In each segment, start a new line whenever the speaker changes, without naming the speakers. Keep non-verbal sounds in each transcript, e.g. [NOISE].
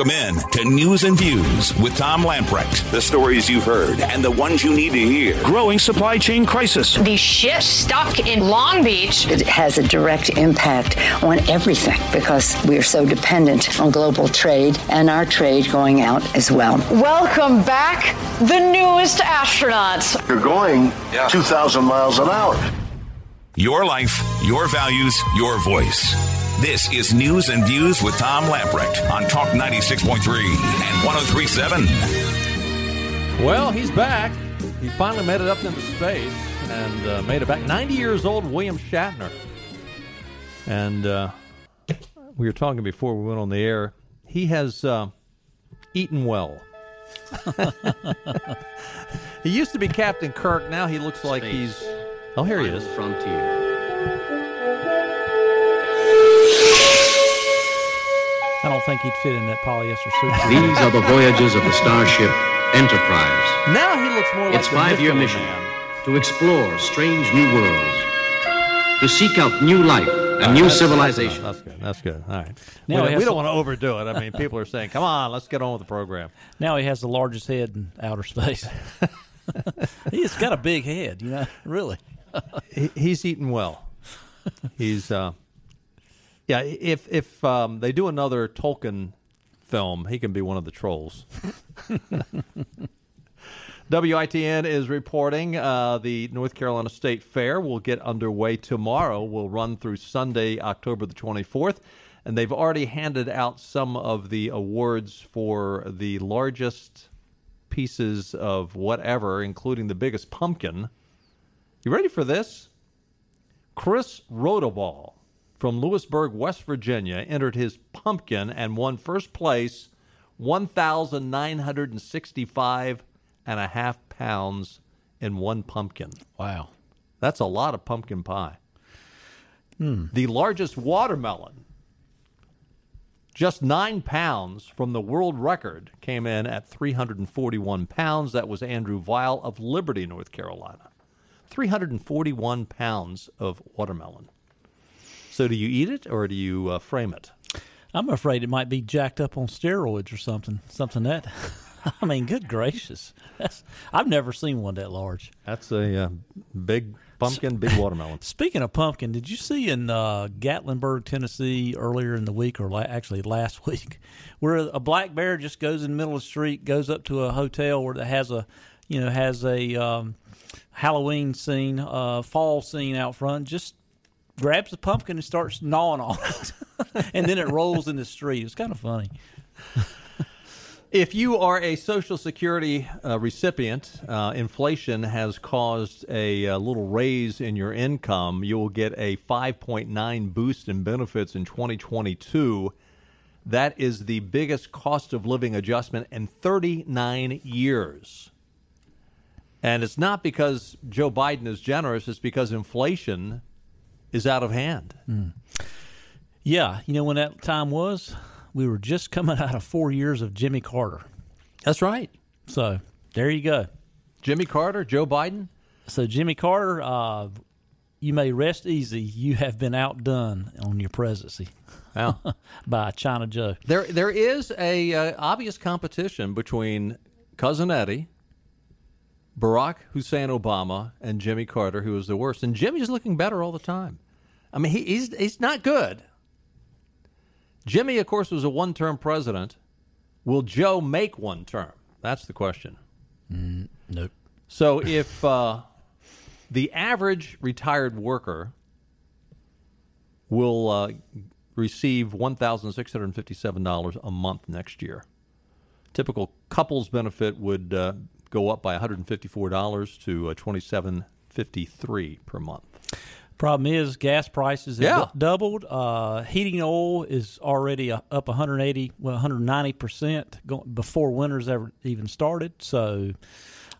Welcome in to News and Views with Tom Lamprecht. The stories you've heard and the ones you need to hear.
Growing supply chain crisis.
The ship stuck in Long Beach.
It has a direct impact on everything because we are so dependent on global trade and our trade going out as well.
Welcome back, the newest astronauts.
You're going 2,000 miles an hour.
Your life, your values, your voice. This is News and Views with Tom Lamprecht on Talk 96.3 and 1037.
Well, he's back. He finally made it up into space and uh, made it back. 90 years old, William Shatner. And uh, we were talking before we went on the air. He has uh, eaten well. [LAUGHS] he used to be Captain Kirk. Now he looks like he's. Oh, here he is.
Frontier.
I don't think he'd fit in that polyester suit.
These are the voyages of the starship Enterprise.
Now he looks more like
a
Its
five-year mission
Man.
to explore strange new worlds, to seek out new life and new
That's-
civilization.
That's good. That's good. All right.
Now
we, we don't want to overdo it. I mean, people are saying, "Come on, let's get on with the program."
Now he has the largest head in outer space. [LAUGHS] He's got a big head, you know, really.
He, he's eating well. He's, uh, yeah. If if um, they do another Tolkien film, he can be one of the trolls. [LAUGHS] WITN is reporting uh, the North Carolina State Fair will get underway tomorrow. Will run through Sunday, October the 24th. And they've already handed out some of the awards for the largest pieces of whatever, including the biggest pumpkin. You ready for this? Chris Rodoball from Lewisburg, West Virginia, entered his pumpkin and won first place, 1,965 and a half pounds in one pumpkin.
Wow.
That's a lot of pumpkin pie. Hmm. The largest watermelon, just nine pounds from the world record, came in at 341 pounds. That was Andrew Vile of Liberty, North Carolina. 341 pounds of watermelon. So, do you eat it or do you uh, frame it?
I'm afraid it might be jacked up on steroids or something. Something that. [LAUGHS] I mean, good gracious. That's, I've never seen one that large.
That's a uh, big pumpkin, big watermelon. [LAUGHS]
Speaking of pumpkin, did you see in uh, Gatlinburg, Tennessee, earlier in the week, or la- actually last [LAUGHS] week, where a black bear just goes in the middle of the street, goes up to a hotel where it has a, you know, has a um, Halloween scene, uh, fall scene out front, just grabs the pumpkin and starts gnawing on it, [LAUGHS] and then it rolls in the street. It's kind of funny.
If you are a Social Security uh, recipient, uh, inflation has caused a, uh little raise in your income. You will get a 5.9 boost in benefits in 2022. That is the biggest cost of living adjustment in 39 years. And it's not because Joe Biden is generous, it's because inflation is out of hand.
Yeah, you know when that time was, we were just coming out of four years of Jimmy Carter.
That's right.
So there you go.
Jimmy Carter, Joe Biden.
So Jimmy Carter, uh, you may rest easy. You have been outdone on your presidency
Wow. [LAUGHS]
by China Joe.
There, there is a uh, obvious competition between cousin Eddie, Barack Hussein Obama, and Jimmy Carter, who was the worst. And Jimmy's looking better all the time. I mean, he, he's he's not good. Jimmy, of course, was a one-term president. Will Joe make one term? That's the question.
Nope.
So if uh, the average retired worker will uh, receive one thousand six hundred fifty-seven dollars a month next year, typical couples benefit would uh, go up by one hundred fifty-four dollars to uh, twenty-seven fifty-three per month.
Problem is, gas prices have
Yeah.
du- doubled. Uh, heating oil is already uh, up 180, well, 190 percent before winter's ever even started. So,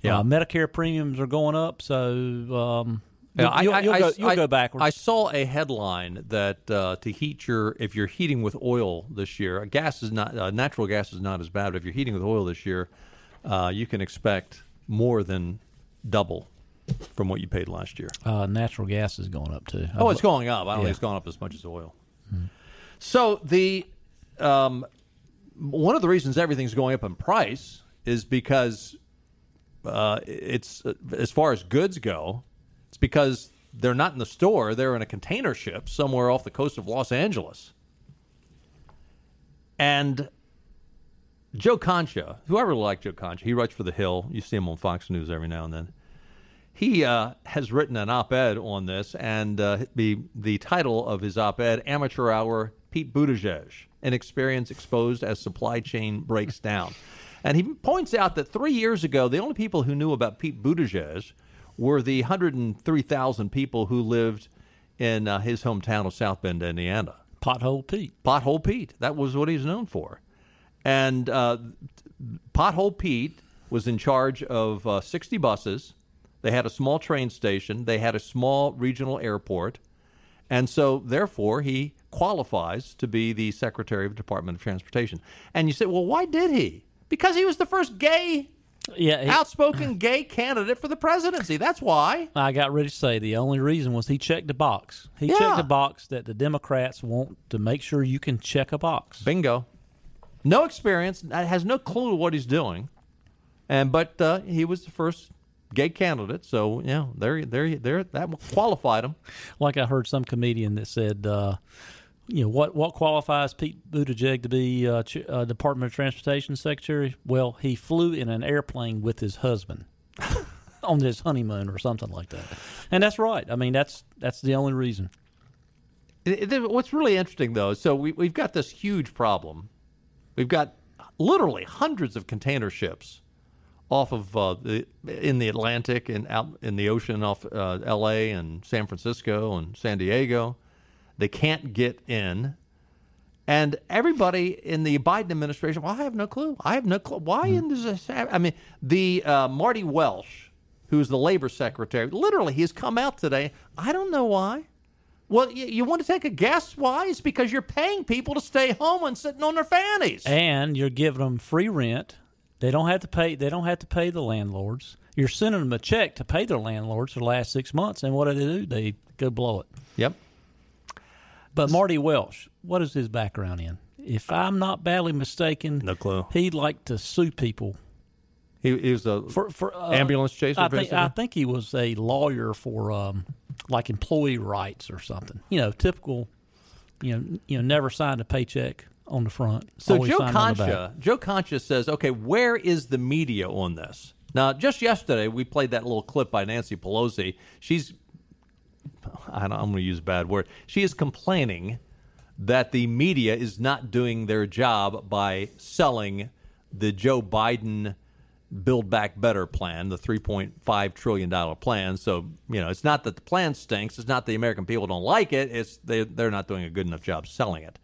Yeah.
uh, Medicare premiums are going up. So, um,
Yeah,
you'll,
I-
you'll
I-
go, you'll
I-
go backwards.
I saw a headline that uh, to heat your if you're heating with oil this year, gas is not uh, natural gas is not as bad. But if you're heating with oil this year, uh, you can expect more than double from what you paid last year.
uh, natural gas is going up too.
Oh, it's going up. I don't
Yeah.
think it's gone up as much as oil. So the um, one of the reasons everything's going up in price is because uh, it's uh, as far as goods go, it's because they're not in the store; they're in a container ship somewhere off the coast of Los Angeles. And Joe Concha, whoever I really like Joe Concha, he writes for The Hill. You see him on Fox News every now and then. He uh, has written an op-ed on this, and uh, the the title of his op-ed, "Amateur Hour: Pete Buttigieg, an experience exposed as supply chain breaks down." And he points out that three years ago, the only people who knew about Pete Buttigieg were the 103,000 people who lived in uh, his hometown of South Bend, Indiana.
Pothole Pete.
Pothole Pete. That was what he's known for. And uh, Pothole Pete was in charge of uh, 60 buses. They had a small train station. They had a small regional airport. And so, therefore, he qualifies to be the Secretary of the Department of Transportation. And you say, well, why did he? Because he was the first gay,
Yeah, he-
outspoken [CLEARS THROAT] gay candidate for the presidency. That's why.
I got ready to say the only reason was he checked the box. He
Yeah.
checked the box that the Democrats want to make sure you can check a box.
Bingo. No experience, has no clue what he's doing, and but uh, he was the first gay candidate, so yeah, there, there, there, that qualified him.
Like I heard some comedian that said, uh, you know, what what qualifies Pete Buttigieg to be uh, ch- uh, Department of Transportation Secretary? Well, he flew in an airplane with his husband [LAUGHS] on his honeymoon or something like that, and that's right. I mean, that's that's the only reason.
It- it- What's really interesting, though, so we, we've got this huge problem. We've got literally hundreds of container ships off of uh, the in the Atlantic and out in the ocean off uh, L.A. and San Francisco and San Diego. They can't get in, and everybody in the Biden administration. Well, I have no clue. I have no clue. Why in this? I mean, the uh, Marty Walsh, who's the labor secretary, literally, he's come out today. I don't know why. Well, you, you want to take a guess why? It's because you're paying people to stay home and sitting on their fannies.
and you're giving them free rent. They don't have to pay. They don't have to pay the landlords. You're sending them a check to pay their landlords for the last six months, and what do they do? They go blow it.
Yep.
But Marty Walsh, what is his background in? If I'm not badly mistaken,
No clue.
He'd like to sue people
He, he was a
for for uh,
ambulance chaser.
I think? I think he was a lawyer for um, like employee rights or something. You know, typical. You know, you know, never signed a paycheck on the front.
So Joe
signed on the back.
Concha, Joe Concha says, okay, where is the media on this? Now, just yesterday, we played that little clip by Nancy Pelosi. She's, I don't, I'm going to use a bad word. She is complaining that the media is not doing their job by selling the Joe Biden Build Back Better plan, the $3.5 trillion plan. So, you know, it's not that the plan stinks. It's not the American people don't like it. It's they, they're not doing a good enough job selling it.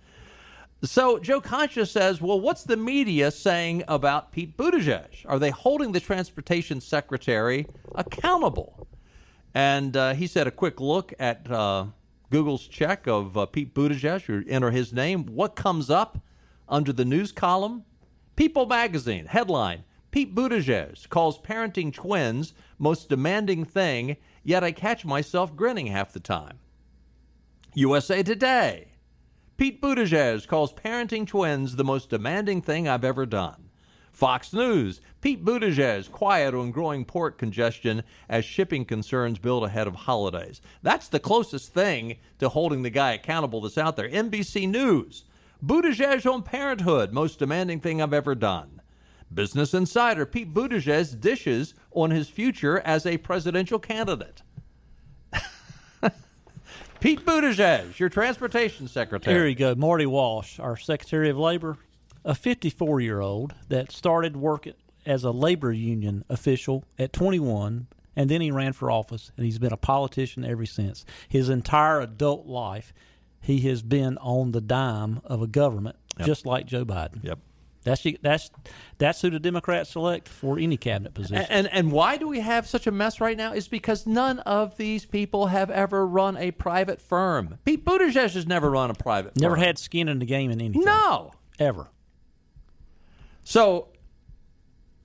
So Joe Concha says, well, what's the media saying about Pete Buttigieg? Are they holding the transportation secretary accountable? And uh, he said a quick look at uh, Google's check of uh, Pete Buttigieg. Enter his name. What comes up under the news column? People magazine headline: Pete Buttigieg calls parenting twins most demanding thing. Yet I catch myself grinning half the time. USA Today. Pete Buttigieg calls parenting twins the most demanding thing I've ever done. Fox News. Pete Buttigieg quiet on growing port congestion as shipping concerns build ahead of holidays. That's the closest thing to holding the guy accountable that's out there. NBC News. Buttigieg on parenthood, most demanding thing I've ever done. Business Insider. Pete Buttigieg dishes on his future as a presidential candidate. [LAUGHS] Pete Buttigieg, your transportation secretary.
Here you go, Marty Walsh, our Secretary of Labor, a 54 year old that started work as a labor union official at 21, and then he ran for office, and he's been a politician ever since. His entire adult life, he has been on the dime of a government, just like Joe Biden.
Yep.
That's that's that's who the Democrats select for any cabinet position.
And, and why do we have such a mess right now? Is because none of these people have ever run a private firm. Pete Buttigieg has never run a private. Firm.
Never
firm.
had skin in the game in anything.
no.
ever.
So,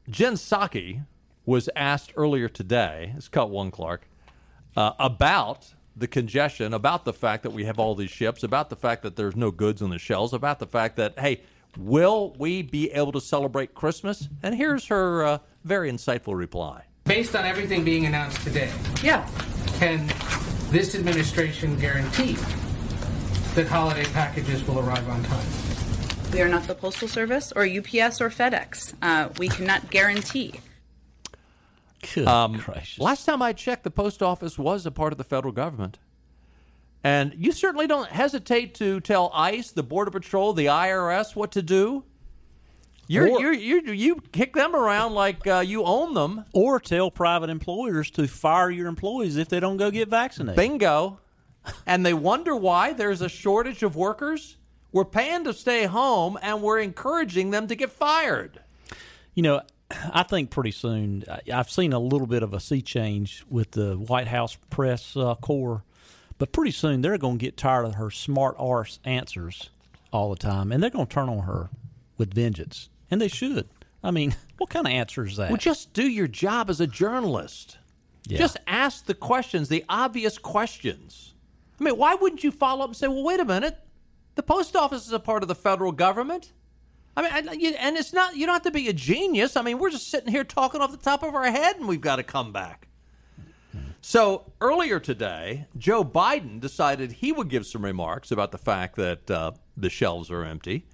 Jen Psaki was asked earlier today, it's cut one, Clark, uh, about the congestion, about the fact that we have all these ships, about the fact that there's no goods on the shelves, about the fact that, hey, Will we be able to celebrate Christmas? And here's her uh, very insightful reply.
Based on everything being announced today,
yeah,
can this administration guarantee that holiday packages will arrive on time?
We are not the Postal Service or UPS or FedEx. Uh, we cannot guarantee.
Good
Um,
gracious.
last time I checked, the post office was a part of the federal government. And you certainly don't hesitate to tell ICE, the Border Patrol, the IRS what to do. You're, you you kick them around like uh, you own them.
Or tell private employers to fire your employees if they don't go get vaccinated.
Bingo. and they wonder why there's a shortage of workers. We're paying to stay home and we're encouraging them to get fired.
You know, I think pretty soon I've seen a little bit of a sea change with the White House press uh, corps, but pretty soon they're going to get tired of her smart arse answers all the time, and they're going to turn on her with vengeance, and they should. I mean, [LAUGHS] what kind of answer is that?
Well, just do your job as a journalist.
Yeah.
Just ask the questions, the obvious questions. I mean, why wouldn't you follow up and say, well, wait a minute, the post office is a part of the federal government? I mean, I- you- and it's not, you don't have to be a genius. I mean, we're just sitting here talking off the top of our head and we've got to come back. So earlier today, Joe Biden decided he would give some remarks about the fact that uh, the shelves are empty.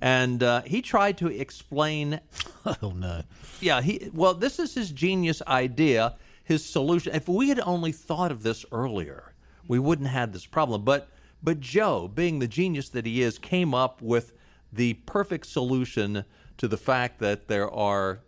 And uh, he tried to explain [LAUGHS]
oh no.
yeah, he well, this is his genius idea, his solution. If we had only thought of this earlier, we wouldn't have this problem. But but Joe, being the genius that he is, came up with the perfect solution to the fact that there are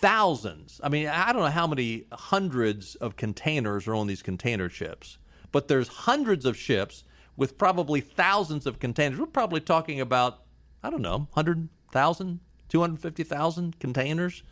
thousands. I mean, I don't know how many hundreds of containers are on these container ships, but there's hundreds of ships with probably thousands of containers. We're probably talking about, I don't know, 100,000, 250,000 containers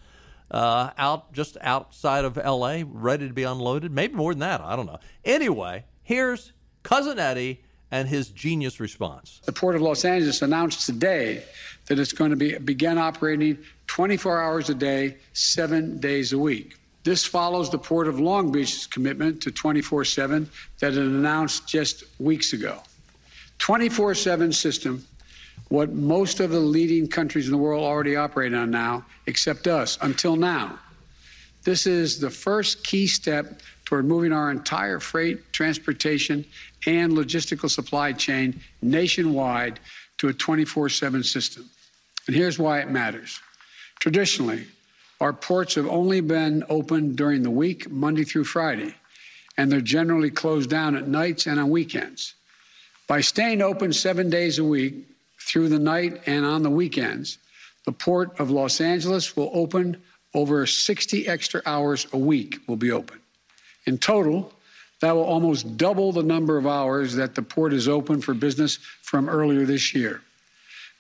uh, out just outside of LA, ready to be unloaded. Maybe more than that. I don't know. Anyway, here's Cousin Eddie and his genius response.
The Port of Los Angeles announced today that it's going to be begin operating 24 hours a day, seven days a week. This follows the Port of Long Beach's commitment to 24 7 that it announced just weeks ago. 24 7 system, what most of the leading countries in the world already operate on now, except us, until now. This is the first key step toward moving our entire freight, transportation, and logistical supply chain nationwide to a 24 7 system. And here's why it matters. Traditionally, our ports have only been open during the week, Monday through Friday, and they're generally closed down at nights and on weekends. By staying open seven days a week through the night and on the weekends, the Port of Los Angeles will open over 60 extra hours a week will be open. In total, that will almost double the number of hours that the port is open for business from earlier this year.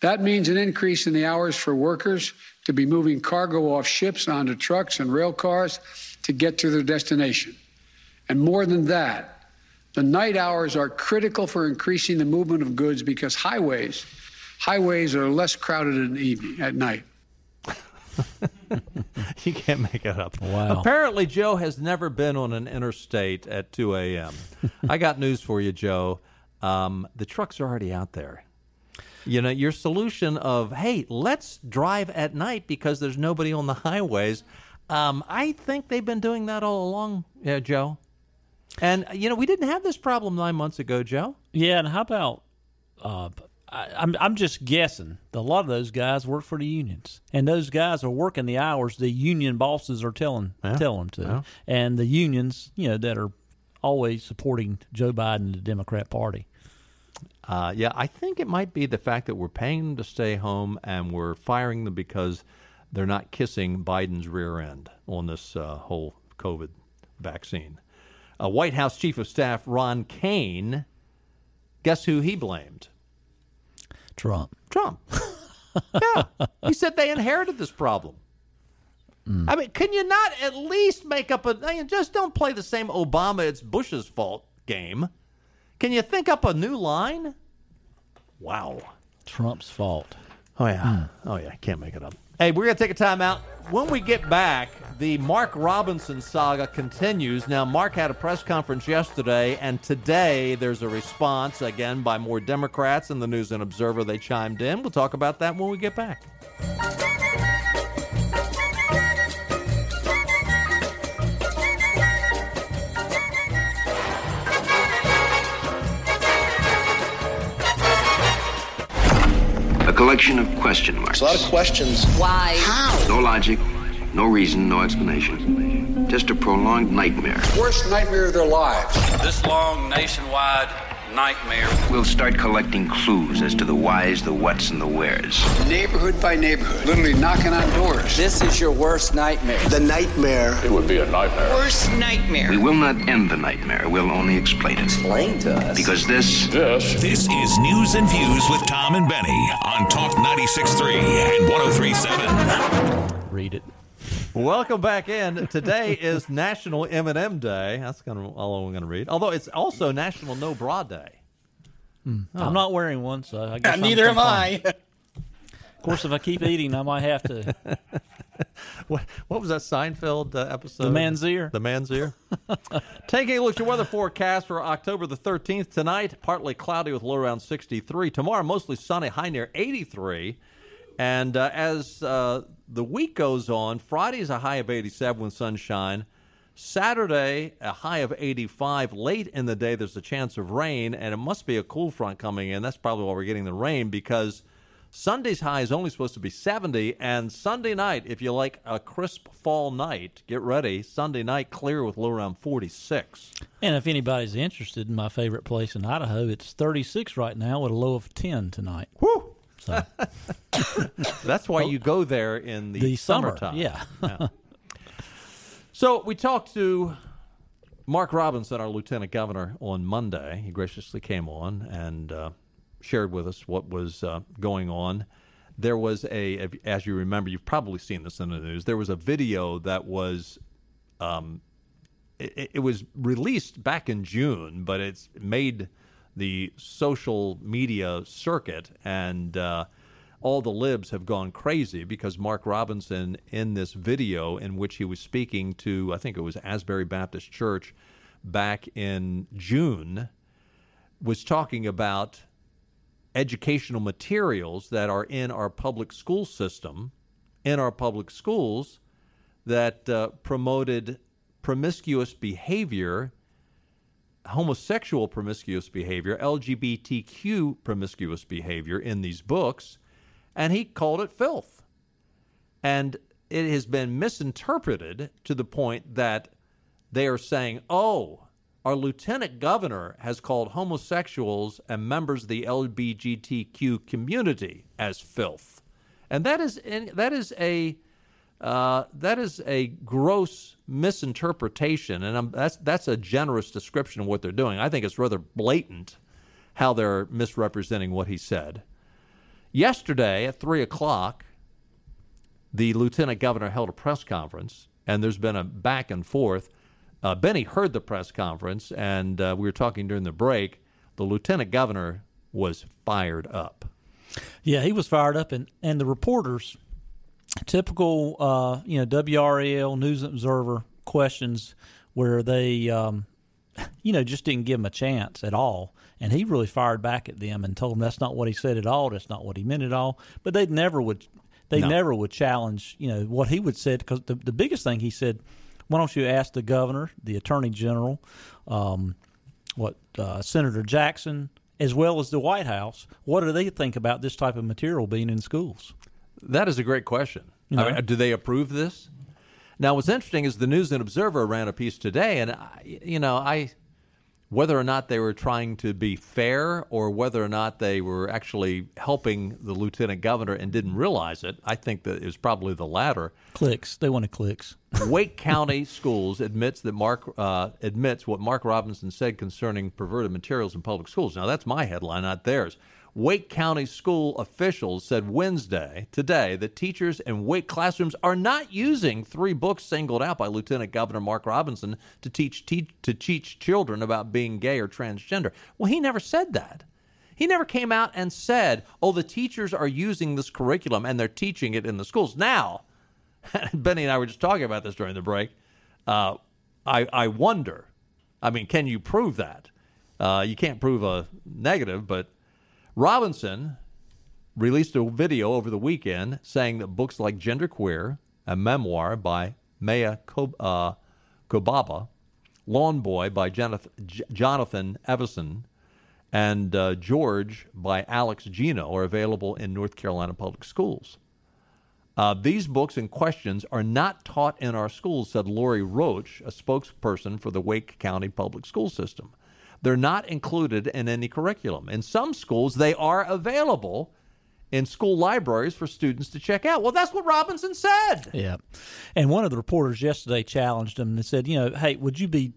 That means an increase in the hours for workers to be moving cargo off ships onto trucks and rail cars to get to their destination. And more than that, the night hours are critical for increasing the movement of goods because highways highways are less crowded in the evening at night. [LAUGHS]
you can't make it up.
Wow.
Apparently, Joe has never been on an interstate at 2 a.m. I got news for you, Joe. Um, the trucks are already out there. You know, your solution of, hey, let's drive at night because there's nobody on the [LAUGHS] highways. Um, I think they've been doing that all along, yeah, Joe. And, you know, we didn't have this problem nine months ago, Joe.
Yeah, and how about? Uh, I, I'm I'm just guessing. that A lot of those guys work for the unions, and those guys are working the hours the union bosses are telling
Yeah.
tell them to,
Yeah.
and the unions, you know, that are always supporting Joe Biden and the Democrat Party.
Uh, yeah, I think it might be the fact that we're paying them to stay home and we're firing them because they're not kissing Biden's rear end on this uh, whole COVID vaccine. Uh, White House Chief of Staff Ron Klain, guess who he blamed?
Trump.
Trump. [LAUGHS] yeah, he said they inherited this problem. I mean, can you not at least make up a? I mean, just don't play the same Obama it's Bush's fault game. Can you think up a new line? Wow.
Trump's fault.
Oh yeah. Hmm. Oh yeah. Can't make it up. Hey, we're gonna take a time out. When we get back, the Mark Robinson saga continues. Now, Mark had a press conference yesterday, and today there's a response again by more Democrats in the News and Observer. They chimed in. We'll talk about that when we get back.
Collection of question marks.
a lot of questions.
Why?
How?
No logic, no reason, no explanation. Just a prolonged nightmare.
Worst nightmare of their lives.
This long nationwide nightmare.
We'll start collecting clues as to the whys, the whats, and the wheres.
Neighborhood by neighborhood. Literally knocking on doors.
This is your worst nightmare.
The nightmare.
It would be a nightmare.
Worst nightmare.
We will not end the nightmare. We'll only explain it.
Explain to us.
Because this.
This.
This is News and Views with Tom and Benny on Talk 96.3 and 103.7.
Read it.
Welcome back in. Today is National M&M Day. That's kind of all I'm going to read. Although it's also National No Bra Day.
I'm not wearing one, so I guess I'm
Neither am. I.
Of course, if I keep eating, I might have to. [LAUGHS]
What, what was that Seinfeld uh, episode?
The Mansiere.
The Mansiere. [LAUGHS] Taking a look at your weather forecast for October the 13th tonight, partly cloudy with low around 63. Tomorrow, mostly sunny, high near 83. And uh, as uh, the week goes on, Friday is a high of 87 with sunshine. Saturday, a high of 85. Late in the day, there's a chance of rain, and it must be a cool front coming in. That's probably why we're getting the rain because Sunday's high is only supposed to be 70. And Sunday night, if you like a crisp fall night, get ready. Sunday night, clear with low around 46.
And if anybody's interested in my favorite place in Idaho, it's 36 right now with a low of 10 tonight.
Whew.
So
That's why you go there in the,
the summer,
summertime.
yeah.
So we talked to Mark Robinson, our lieutenant governor, on Monday. He graciously came on and uh, shared with us what was uh, going on. There was a, as you remember, you've probably seen this in the news. There was a video that was, um, it, it was released back in June, but it's made the social media circuit and. Uh, all the libs have gone crazy because Mark Robinson, in this video in which he was speaking to, I think it was Asbury Baptist Church back in June, was talking about educational materials that are in our public school system, in our public schools, that uh, promoted promiscuous behavior, homosexual promiscuous behavior, LGBTQ promiscuous behavior in these books and he called it filth. And it has been misinterpreted to the point that they are saying, oh, our lieutenant governor has called homosexuals and members of the LGBTQ community as filth. And that is, that is a. Uh, that is a gross misinterpretation, and I'm, that's that's a generous description of what they're doing. I think it's rather blatant how they're misrepresenting what he said. Yesterday at 3 o'clock, the lieutenant governor held a press conference, and there's been a back and forth. Uh, Benny heard the press conference, and uh, we were talking during the break. The lieutenant governor was fired up.
Yeah, he was fired up, and, and the reporters, typical, uh, you know, WRAL News Observer questions where they, um, [LAUGHS] you know, just didn't give him a chance at all. And he really fired back at them and told them that's not what he said at all. That's not what he meant at all. But they never would, they
No.
never would challenge, you know, what he would said because the the biggest thing he said, why don't you ask the governor, the attorney general, um, what uh, Senator Jackson, as well as the White House, what do they think about this type of material being in schools?
That is a great question. I mean, do they approve this? Now, what's interesting is the News and Observer ran a piece today, and I, you know, I whether or not they were trying to be fair or whether or not they were actually helping the lieutenant governor and didn't realize it, I think that it was probably the latter.
Clicks. They wanted clicks. [LAUGHS]
Wake County Schools admits that Mark uh, admits what Mark Robinson said concerning perverted materials in public schools. Now that's my headline, not theirs. Wake County school officials said Wednesday, today, that teachers in Wake classrooms are not using three books singled out by Lieutenant Governor Mark Robinson to teach te- to teach children about being gay or transgender. Well, he never said that. He never came out and said, "Oh, the teachers are using this curriculum and they're teaching it in the schools." Now, [LAUGHS] Benny and I were just talking about this during the break. Uh, I I wonder. I mean, can you prove that? Uh, you can't prove a negative, but Robinson released a video over the weekend saying that books like Genderqueer, a memoir by Maia Kob- uh, Kobabe, Lawn Boy by Jonathan, Jonathan Evison, and uh, George by Alex Gino are available in North Carolina public schools. Uh, these books and questions are not taught in our schools, said Lori Roach, a spokesperson for the Wake County Public School System. They're not included in any curriculum. In some schools, they are available in school libraries for students to check out. Well, that's what Robinson said.
Yeah. And one of the reporters yesterday challenged him and said, you know, hey, would you be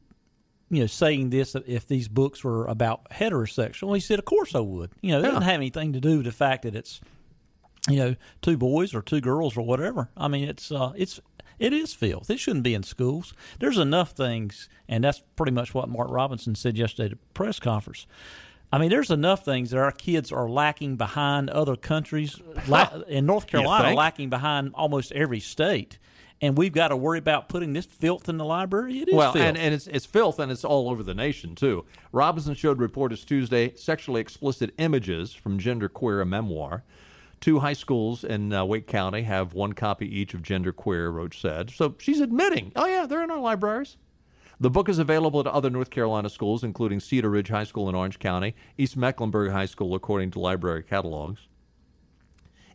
you know, saying this if these books were about heterosexual. He said, "Of course I would." You know, it yeah. doesn't have anything to do with the fact that it's, you know, two boys or two girls or whatever. I mean, it's uh, it's it is filth. It shouldn't be in schools. There's enough things, and that's pretty much what Mark Robinson said yesterday at a press conference. I mean, there's enough things that our kids are lacking behind other countries. [LAUGHS] In North Carolina, lacking behind almost every state and we've got to worry about putting this filth in the library. It is
well,
filth.
and, and it's it's filth, and it's all over the nation too. Robinson showed reporters Tuesday sexually explicit images from Genderqueer, a memoir. Two high schools in uh, Wake County have one copy each of Genderqueer, Roach said. So she's admitting, oh yeah, they're in our libraries. The book is available at other North Carolina schools, including Cedar Ridge High School in Orange County, East Mecklenburg High School, according to library catalogs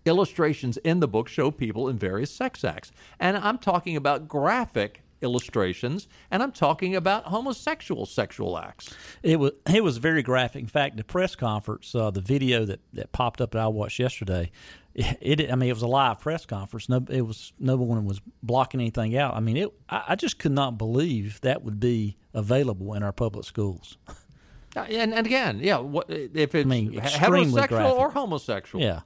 illustrations in the book show people in various sex acts. And I'm talking about graphic illustrations, and I'm talking about homosexual sexual acts.
It was it was very graphic. In fact, the press conference, uh, the video that, that popped up that I watched yesterday, [LAUGHS] it, it, I mean it was a live press conference. No, it was no one was blocking anything out. I mean, it I, I just could not believe that would be available in our public schools.
Uh, and, and again, yeah, what, if it's I mean, heterosexual
graphic.
or homosexual.
Yeah.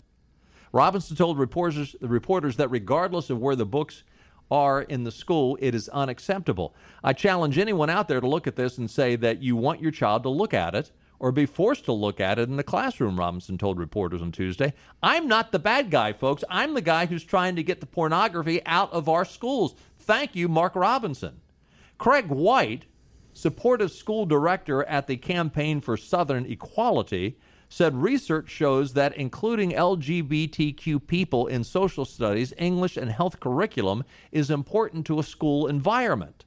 Robinson told reporters, the reporters that regardless of where the books are in the school, it is unacceptable. I challenge anyone out there to look at this and say that you want your child to look at it or be forced to look at it in the classroom, Robinson told reporters on Tuesday. I'm not the bad guy, folks. I'm the guy who's trying to get the pornography out of our schools. Thank you, Mark Robinson. Craig White, supportive school director at the Campaign for Southern Equality, said research shows that including LGBTQ people in social studies, English, and health curriculum is important to a school environment.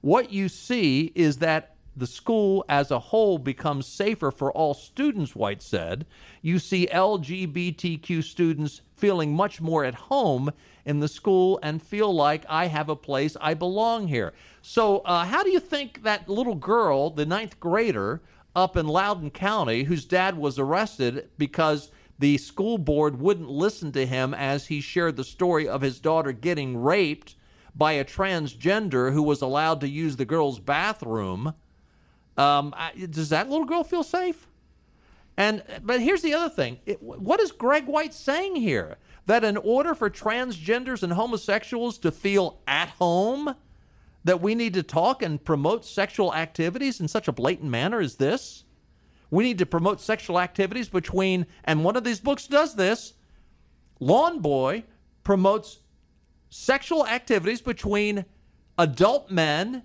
What you see is that the school as a whole becomes safer for all students, White said. You see LGBTQ students feeling much more at home in the school and feel like I have a place, I belong here. So, uh, how do you think that little girl, the ninth grader, up in Loudoun County whose dad was arrested because the school board wouldn't listen to him as he shared the story of his daughter getting raped by a transgender who was allowed to use the girl's bathroom. Um, does that little girl feel safe? And but here's the other thing: it, what is Greg White saying here? That in order for transgenders and homosexuals to feel at home, that we need to talk and promote sexual activities in such a blatant manner as this? We need to promote sexual activities between, and one of these books does this. Lawn Boy promotes sexual activities between adult men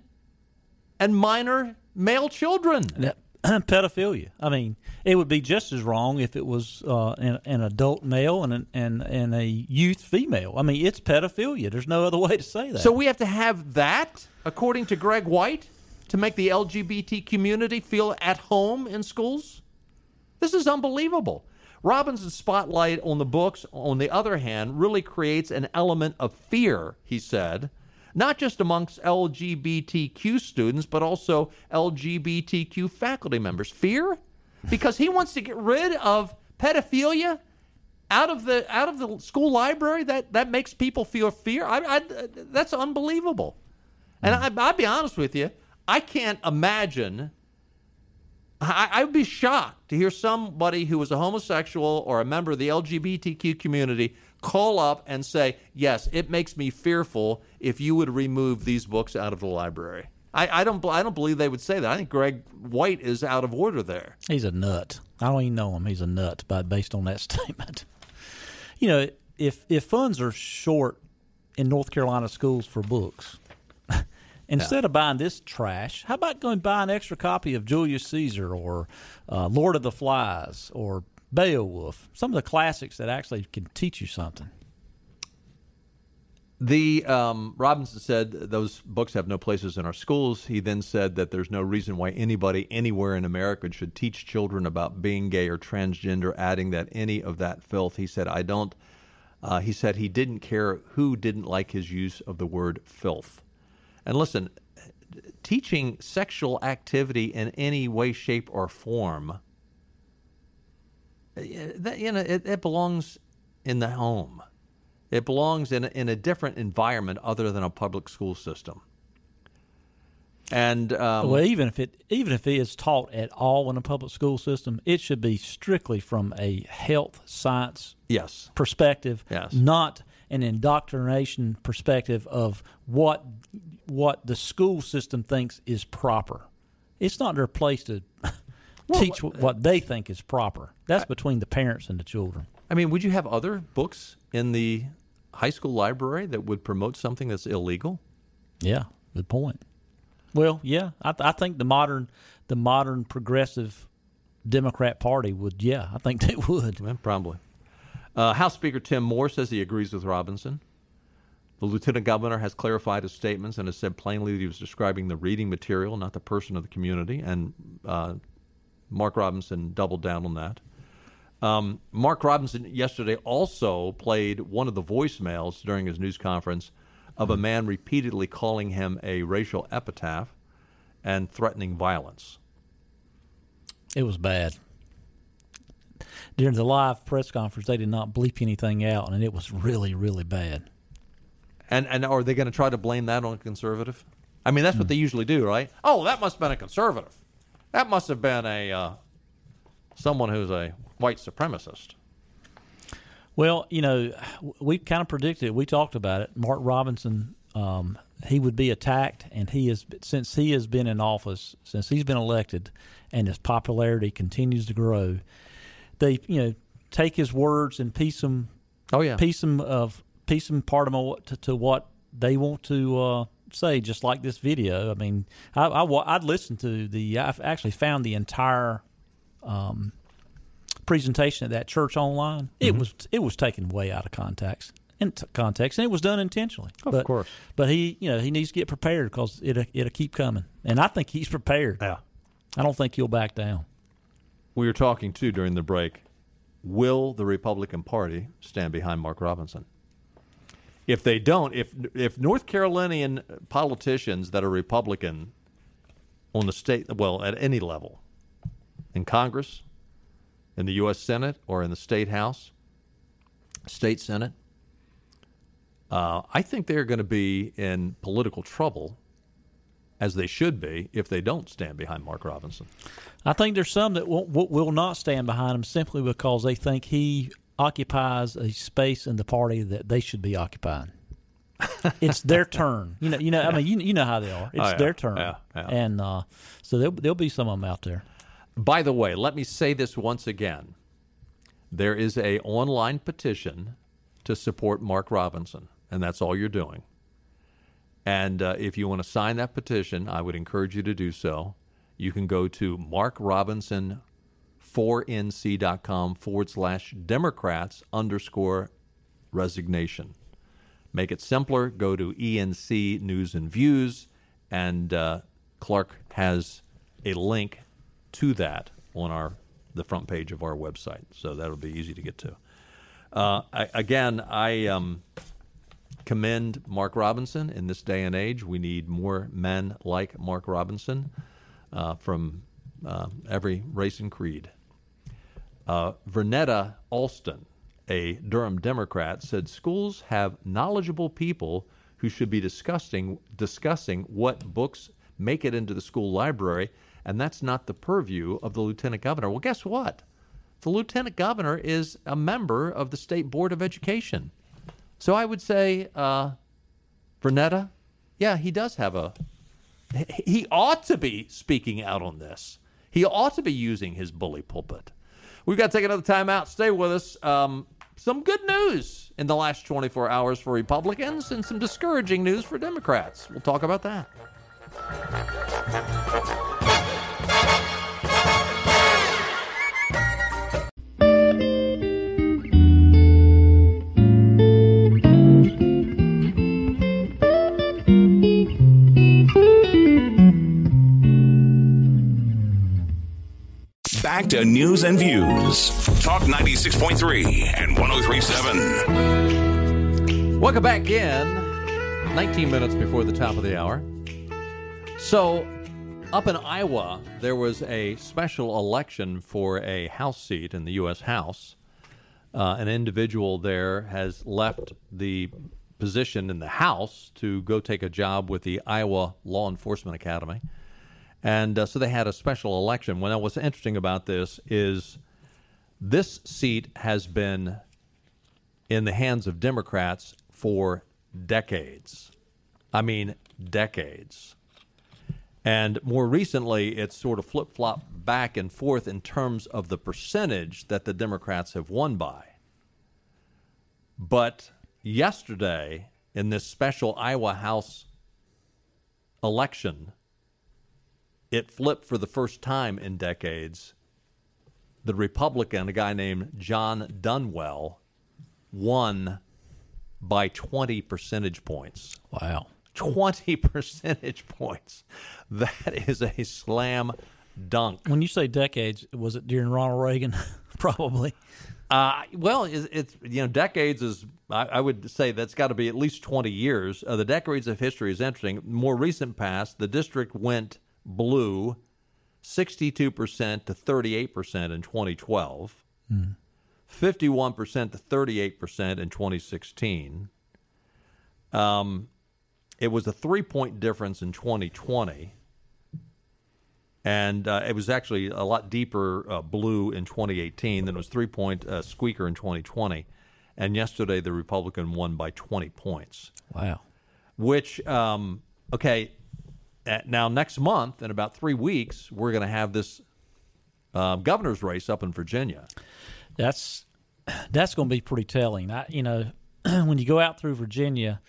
and minor male children. [CLEARS THROAT]
pedophilia. I mean, it would be just as wrong if it was uh, an, an, adult male and, an, and and a youth female. I mean, it's pedophilia. There's no other way to say that.
So we have to have that, according to Greg White, to make the LGBT community feel at home in schools. This is unbelievable. Robinson's spotlight on the books, on the other hand, really creates an element of fear. He said not just amongst LGBTQ students, but also LGBTQ faculty members. Fear? Because he wants to get rid of pedophilia out of the out of the school library. That that makes people feel fear. I, I that's unbelievable. And I, I'll be honest with you, I can't imagine. I, I would be shocked to hear somebody who was a homosexual or a member of the LGBTQ community call up and say, Yes, it makes me fearful if you would remove these books out of the library. I, I don't I don't believe they would say that. I think Greg White is out of order there.
He's a nut. I don't even know him. He's a nut, but based on that [LAUGHS] statement, you know, if if funds are short in North Carolina schools for books, [LAUGHS] instead of buying this trash, how about going buy an extra copy of Julius Caesar or uh, Lord of the Flies or Beowulf, some of the classics that actually can teach you something.
The um, Robinson said those books have no places in our schools. He then said that there's no reason why anybody anywhere in America should teach children about being gay or transgender, adding that any of that filth. He said, I don't. Uh, he said he didn't care who didn't like his use of the word filth. And listen, teaching sexual activity in any way, shape, or form, that, you know, it, it belongs in the home. It belongs in a, in a different environment other than a public school system. And um,
well, even if it even if it is taught at all in a public school system, it should be strictly from a health science
yes
perspective,
yes.
not an indoctrination perspective of what what the school system thinks is proper. It's not their place to teach what they think is proper. That's between the parents and the children.
I mean, would you have other books in the high school library that would promote something that's illegal?
Yeah, good point. Well, yeah, I, th- I think the modern the modern progressive Democrat Party would. Yeah, I think [LAUGHS] they would.
Yeah, probably. Uh, House Speaker Tim Moore says he agrees with Robinson. The lieutenant governor has clarified his statements and has said plainly that he was describing the reading material, not the person of the community. And uh, Mark Robinson doubled down on that. Um, Mark Robinson yesterday also played one of the voicemails during his news conference of a man repeatedly calling him a racial epitaph and threatening violence.
It was bad. During the live press conference, they did not bleep anything out, and it was really, really bad.
And and are they going to try to blame that on a conservative? I mean, that's what they usually do, right? Oh, that must have been a conservative. That must have been a uh, someone who's a white supremacist.
Well, you know, we kind of predicted it. We talked about it. Mark Robinson, um, he would be attacked, and he is since he has been in office, since he's been elected, and his popularity continues to grow. They, you know, take his words and piece them.
Oh yeah,
piece them of piece them part of to, to what they want to uh, say. Just like this video. I mean, I, I would listen to the. I've actually found the entire. Um, presentation at that church online, mm-hmm. it was it was taken way out of context. In context, and it was done intentionally.
Of
but,
course,
but he, you know, he needs to get prepared because it'll it'll keep coming, and I think he's prepared.
Yeah,
I don't think he'll back down.
We were talking too during the break. Will the Republican Party stand behind Mark Robinson? If they don't, if if North Carolinian politicians that are Republican on the state, well, at any level, in Congress, in the U.S. Senate or in the state House, state Senate, uh, I think they're going to be in political trouble, as they should be, if they don't stand behind Mark Robinson.
I think there's some that will, will not stand behind him simply because they think he occupies a space in the party that they should be occupying. [LAUGHS] it's their turn. You know, you know. I mean, you, you know how they are. It's
oh, yeah.
their turn,
yeah, yeah.
and uh, so there'll, there'll be some of them out there.
By the way, let me say this once again. There is a online petition to support Mark Robinson, and that's all you're doing. And uh, if you want to sign that petition, I would encourage you to do so. You can go to markrobinson4nc.com forward slash Democrats underscore resignation. Make it simpler. Go to ENC News and Views, and uh, Clark has a link to that on our the front page of our website, so that'll be easy to get to. Uh, I, again, I um, commend Mark Robinson in this day and age. We need more men like Mark Robinson uh, from uh, every race and creed. Uh, Vernetta Alston, a Durham Democrat, said schools have knowledgeable people who should be discussing discussing what books make it into the school library and that's not the purview of the lieutenant governor. Well, guess what? The lieutenant governor is a member of the state board of education. So I would say, uh, Vernetta, yeah, he does have a. He ought to be speaking out on this. He ought to be using his bully pulpit. We've got to take another time out. Stay with us. Um, some good news in the last 24 hours for Republicans and some discouraging news for Democrats. We'll talk about that.
Back to news and views. Talk 96.3 and 1037.
Welcome back in. 19 minutes before the top of the hour. So, up in Iowa, there was a special election for a House seat in the U.S. House. Uh, an individual there has left the position in the House to go take a job with the Iowa Law Enforcement Academy. And uh, so they had a special election. Now what's interesting about this is this seat has been in the hands of Democrats for decades. I mean, decades. And more recently, it's sort of flip flop back and forth in terms of the percentage that the Democrats have won by. But yesterday, in this special Iowa House election, it flipped for the first time in decades. The Republican, a guy named Jon Dunwell, won by 20 percentage points.
Wow.
20 [LAUGHS] percentage points. That is a slam dunk.
When you say decades, was it during Ronald Reagan? [LAUGHS] Probably.
Uh, well, it's, it's, you know decades is I, I would say that's got to be at least twenty years. Uh, the decades of history is interesting. More recent past, the district went blue, sixty-two percent to thirty-eight percent in 2012, fifty-one percent to thirty-eight percent in 2016. Um, it was a three-point difference in 2020 and uh, it was actually a lot deeper uh, blue in 2018 than it was three point uh, squeaker in 2020. And yesterday, the Republican won by 20 points.
Wow.
Which, um, okay, now next month, in about three weeks, we're going to have this um, governor's race up in Virginia.
That's that's going to be pretty telling. I, you know, [CLEARS THROAT] when you go out through Virginia,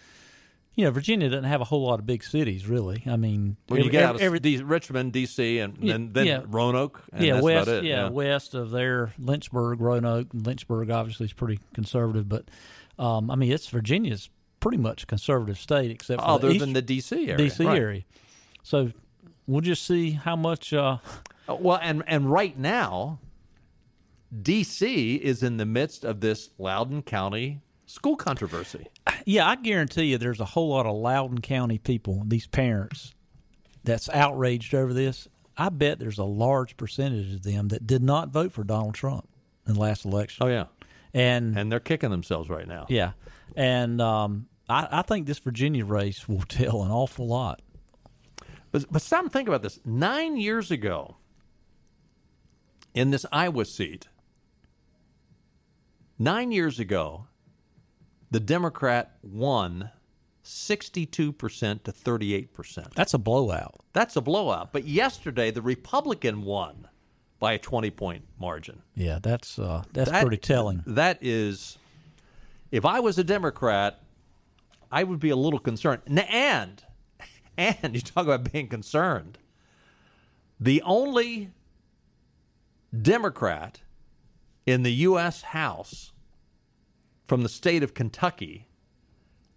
you know, Virginia doesn't have a whole lot of big cities, really. I mean,
When you
every-
get out of
every-
D- Richmond, D.C., and,
Yeah,
and then
yeah.
Roanoke, and
yeah, west,
it.
yeah, west of there, Lynchburg, Roanoke. And Lynchburg obviously is pretty conservative, but um, I mean, it's Virginia's pretty much a conservative state, except for
Other
the
than
east-
the D.C. area,
D.C.
right.
area. So we'll just see how much. Uh,
Uh, Well, and and right now, D.C. is in the midst of this Loudoun County school controversy.
Yeah, I guarantee you there's a whole lot of Loudoun County people, these parents, that's outraged over this. I bet there's a large percentage of them that did not vote for Donald Trump in the last election.
Oh yeah,
and
and they're kicking themselves right now.
Yeah, and um, I, I think this Virginia race will [LAUGHS] tell an awful lot.
But but stop and think about this. Nine years ago, in this Iowa seat, nine years ago, the Democrat won sixty-two percent to thirty-eight percent.
That's a blowout.
That's a blowout. But yesterday, the Republican won by a twenty-point margin.
Yeah, that's uh, that's
That-
pretty telling.
That is, if I was a Democrat, I would be a little concerned. And, and you talk about being concerned. The only Democrat in the U.S. House from the state of Kentucky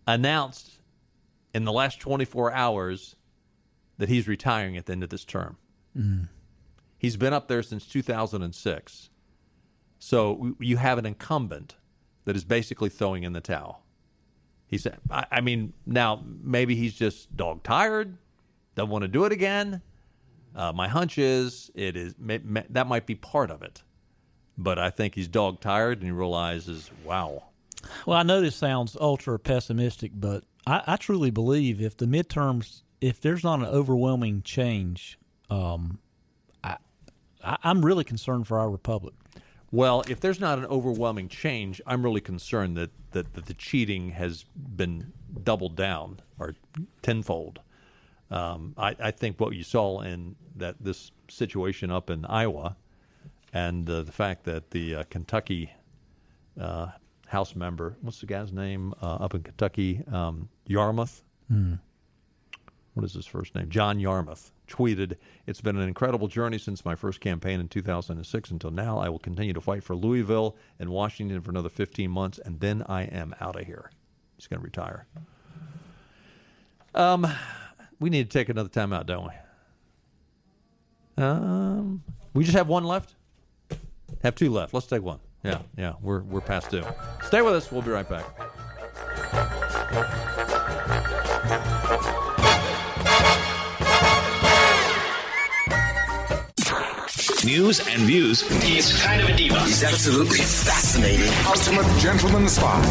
announced in the last 24 hours that he's retiring at the end of this term.
Mm.
He's been up there since 2006. So you have an incumbent that is basically throwing in the towel. He said, I, I mean, now maybe he's just dog tired, doesn't want to do it again. Uh, my hunch is it is may, may, that might be part of it, but I think he's dog tired and he realizes, wow,
Well, I know this sounds ultra pessimistic, but I, I truly believe if the midterms, if there's not an overwhelming change, um, I, I, I'm really concerned for our republic.
Well, if there's not an overwhelming change, I'm really concerned that, that, that the cheating has been doubled down or tenfold. Um, I, I think what you saw in that this situation up in Iowa and uh, the fact that the uh, Kentucky uh, House member, what's the guy's name uh, up in Kentucky, um, Yarmuth.
Hmm.
What is his first name? John Yarmuth tweeted, "It's been an incredible journey since my first campaign in 2006 until now. I will continue to fight for Louisville and Washington for another 15 months, and then I am out of here." He's going to retire. Um, we need to take another time out, don't we? Um, we just have one left. Have two left. Let's take one. Yeah, yeah. We're we're past due. Stay with us. We'll be right back.
News and views.
He's kind of a diva.
He's absolutely fascinating.
Ultimate gentleman spy.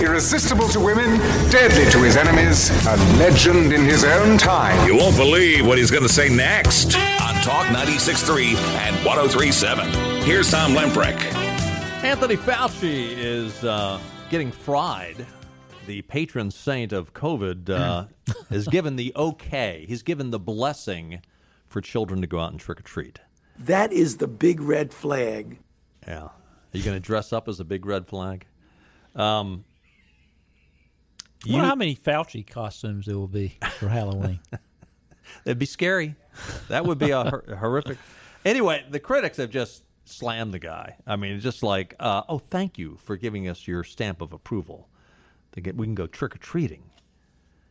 Irresistible to women, deadly to his enemies, a legend in his own time.
You won't believe what he's going to say next on Talk 96.3 and 103.7. Here's Tom Lempreck.
Anthony Fauci is uh, getting fried. The patron saint of COVID uh, [LAUGHS] has given the okay. He's given the blessing for children to go out and trick or treat.
That is the big red flag.
Yeah. Are you going to dress up as a big red flag? Um,
I wonder how many Fauci costumes there will be for Halloween. [LAUGHS]
It'd be scary. That would be a hor- horrific. Anyway, the critics have just slammed the guy. I mean, just like, uh, oh, thank you for giving us your stamp of approval. To get, we can go trick or treating.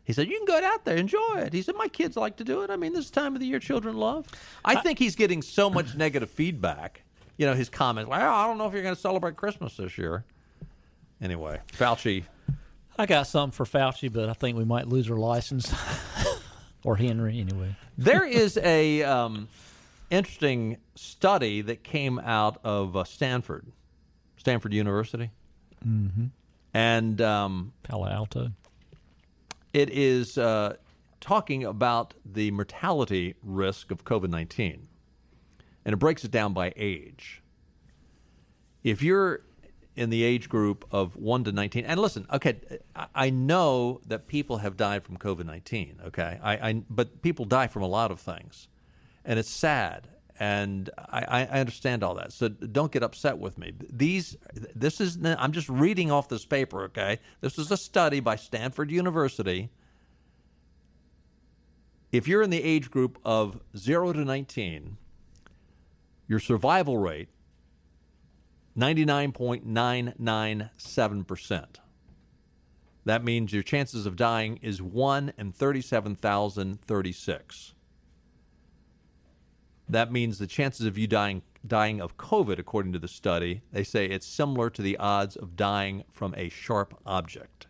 He said, "You can go out there, enjoy it." He said, "My kids like to do it. I mean, this time of the year children love." I think he's getting so much [LAUGHS] negative feedback. You know, his comments, "Well, I don't know if you're going to celebrate Christmas this year." Anyway, Fauci.
I got something for Fauci, but I think we might lose our license. [LAUGHS] or Henry, anyway.
There [LAUGHS] is a um, interesting study that came out of uh, Stanford, Stanford University,
Mm-hmm.
and um,
Palo Alto.
It is uh, talking about the mortality risk of COVID 19. And it breaks it down by age. If you're in the age group of 1 to 19, and listen, okay, I- know that people have died from COVID 19, okay? I, I, but people die from a lot of things. And it's sad. And I, I understand all that. So don't get upset with me. These, this is, I'm just reading off this paper, okay? This is a study by Stanford University if you're in the age group of 0 to 19, your survival rate 99.997%. That means your chances of dying is 1 in 37,036. That means the chances of you dying dying of COVID according to the study, they say it's similar to the odds of dying from a sharp object.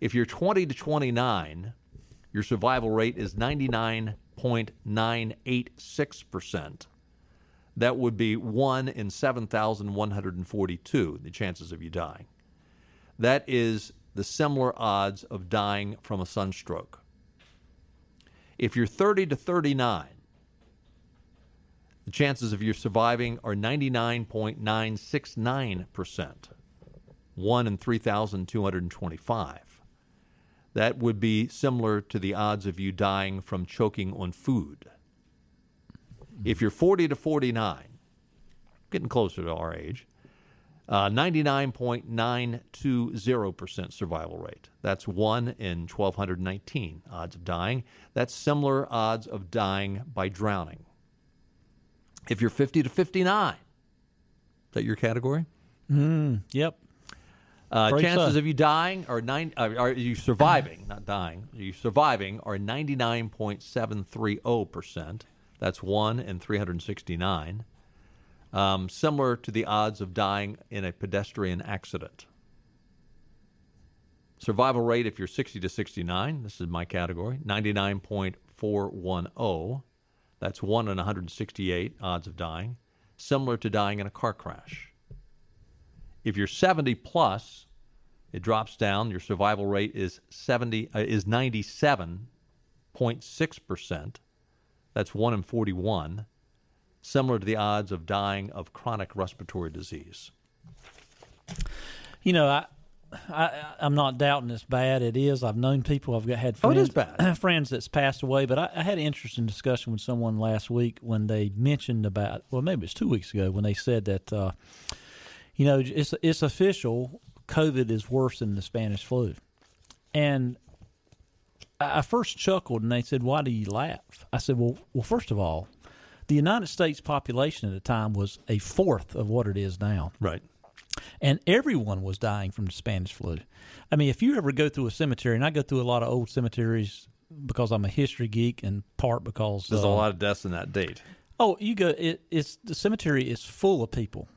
If you're 20 to 29, your survival rate is 99.986%. That would be 1 in 7,142, the chances of you dying. That is the similar odds of dying from a sunstroke. If you're 30 to 39, the chances of you surviving are 99.969%, 1 in 3,225 that would be similar to the odds of you dying from choking on food. If you're 40 to 49, getting closer to our age, uh, 99.920% survival rate. That's 1 in 1,219 odds of dying. That's similar odds of dying by drowning if you're 50 to 59. Is that your category?
Mm, yep.
Uh, chances
so.
of you dying are nine. Uh, are you surviving? Not dying. Are you surviving are ninety nine point seven three zero percent. That's one in three hundred sixty nine. Um, similar to the odds of dying in a pedestrian accident. Survival rate if you're 60 to 69, this is my category, 99.410. That's one in one hundred sixty eight odds of dying. Similar to dying in a car crash. If you're 70 plus, it drops down. Your survival rate is 70 uh, is 97.6 percent. That's one in 41, similar to the odds of dying of chronic respiratory disease.
You know, I I, I'm not doubting it's bad. It is. I've known people. I've got had
Oh, it
friends,
is bad. [CLEARS THROAT]
friends that's passed away. But I, I had an interesting discussion with someone last week when they mentioned about. Well, maybe it's two weeks ago when they said that. Uh, you know, it's it's official. COVID is worse than the Spanish flu, and I I first chuckled and they said, "Why do you laugh?" I said, "Well, well, first of all, the United States population at the time was a fourth of what it is now,
right?
And everyone was dying from the Spanish flu. I mean, if you ever go through a cemetery, and I go through a lot of old cemeteries because I'm a history geek, and part because
There's a
uh,
lot of deaths in that date.
Oh, you go. It, it's the cemetery is full of people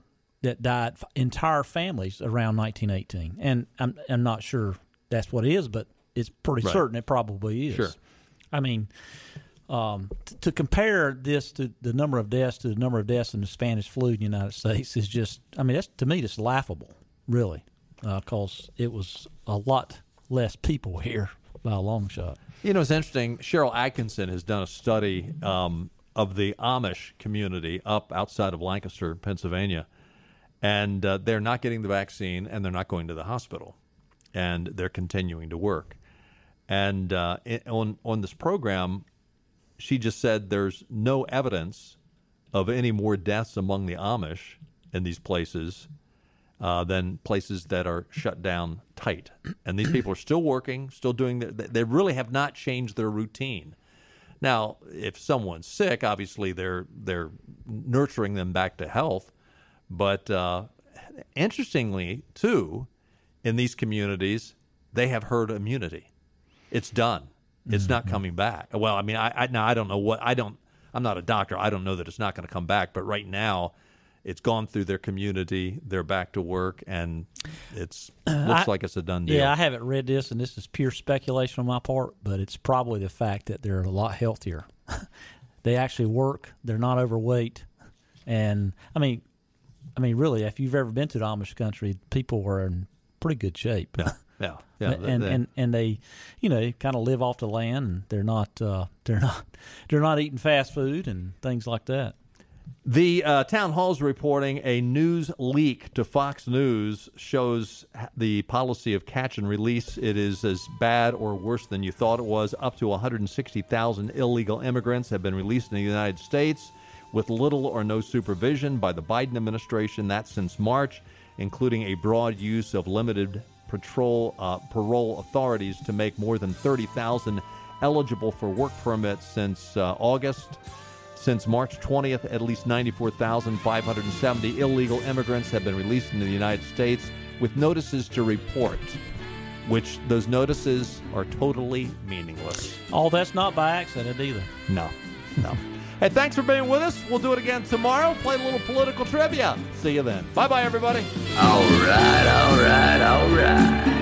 that died, entire families around 1918, and I'm I'm not sure that's what it is, but it's pretty
Right.
certain it probably is.
Sure.
I mean, um, t- to compare this to the number of deaths to the number of deaths in the Spanish flu in the United States is just, I mean, that's to me that's laughable, really, because it was a lot less people here by a long shot.
You know, it's interesting. Sharyl Attkisson has done a study um, of the Amish community up outside of Lancaster, Pennsylvania, and uh, they're not getting the vaccine and they're not going to the hospital, and they're continuing to work. And uh, on on this program, she just said there's no evidence of any more deaths among the Amish in these places uh, than places that are shut down tight. And these people are still working, still doing their, they really have not changed their routine. Now, if someone's sick, obviously they're they're nurturing them back to health. But uh, interestingly, too, in these communities, they have herd immunity. It's done. It's not mm-hmm. coming back. Well, I mean, I, I now I don't know what I don't. I'm not a doctor. I don't know that it's not going to come back. But right now, it's gone through their community. They're back to work, and it's uh, looks
I-
like it's a done deal.
Yeah, I haven't read this, and this is pure speculation on my part, but it's probably the fact that they're a lot healthier. [LAUGHS] they actually work. They're not overweight, and I mean, I mean, really, if you've ever been to the Amish country, people are in pretty good shape.
Yeah, [LAUGHS] yeah, yeah.
and,
they-
and and they, you know, kind of live off the land, and they're not uh, they're not [LAUGHS] they're not eating fast food and things like that.
The uh, town hall's reporting a news leak to Fox News shows the policy of catch and release. It is as bad or worse than you thought it was. Up to 160,000 illegal immigrants have been released in the United States with little or no supervision by the Biden administration. That's since March, including a broad use of limited patrol uh, parole authorities to make more than 30,000 eligible for work permits since uh, August. Since March 20th, at least 94,570 illegal immigrants have been released into the United States with notices to report, which those notices are totally meaningless.
All that's not by accident either.
No, no. Hey, thanks for being with us. We'll do it again tomorrow. Play a little political trivia. See you then. Bye bye, everybody.
All right, all right, all right.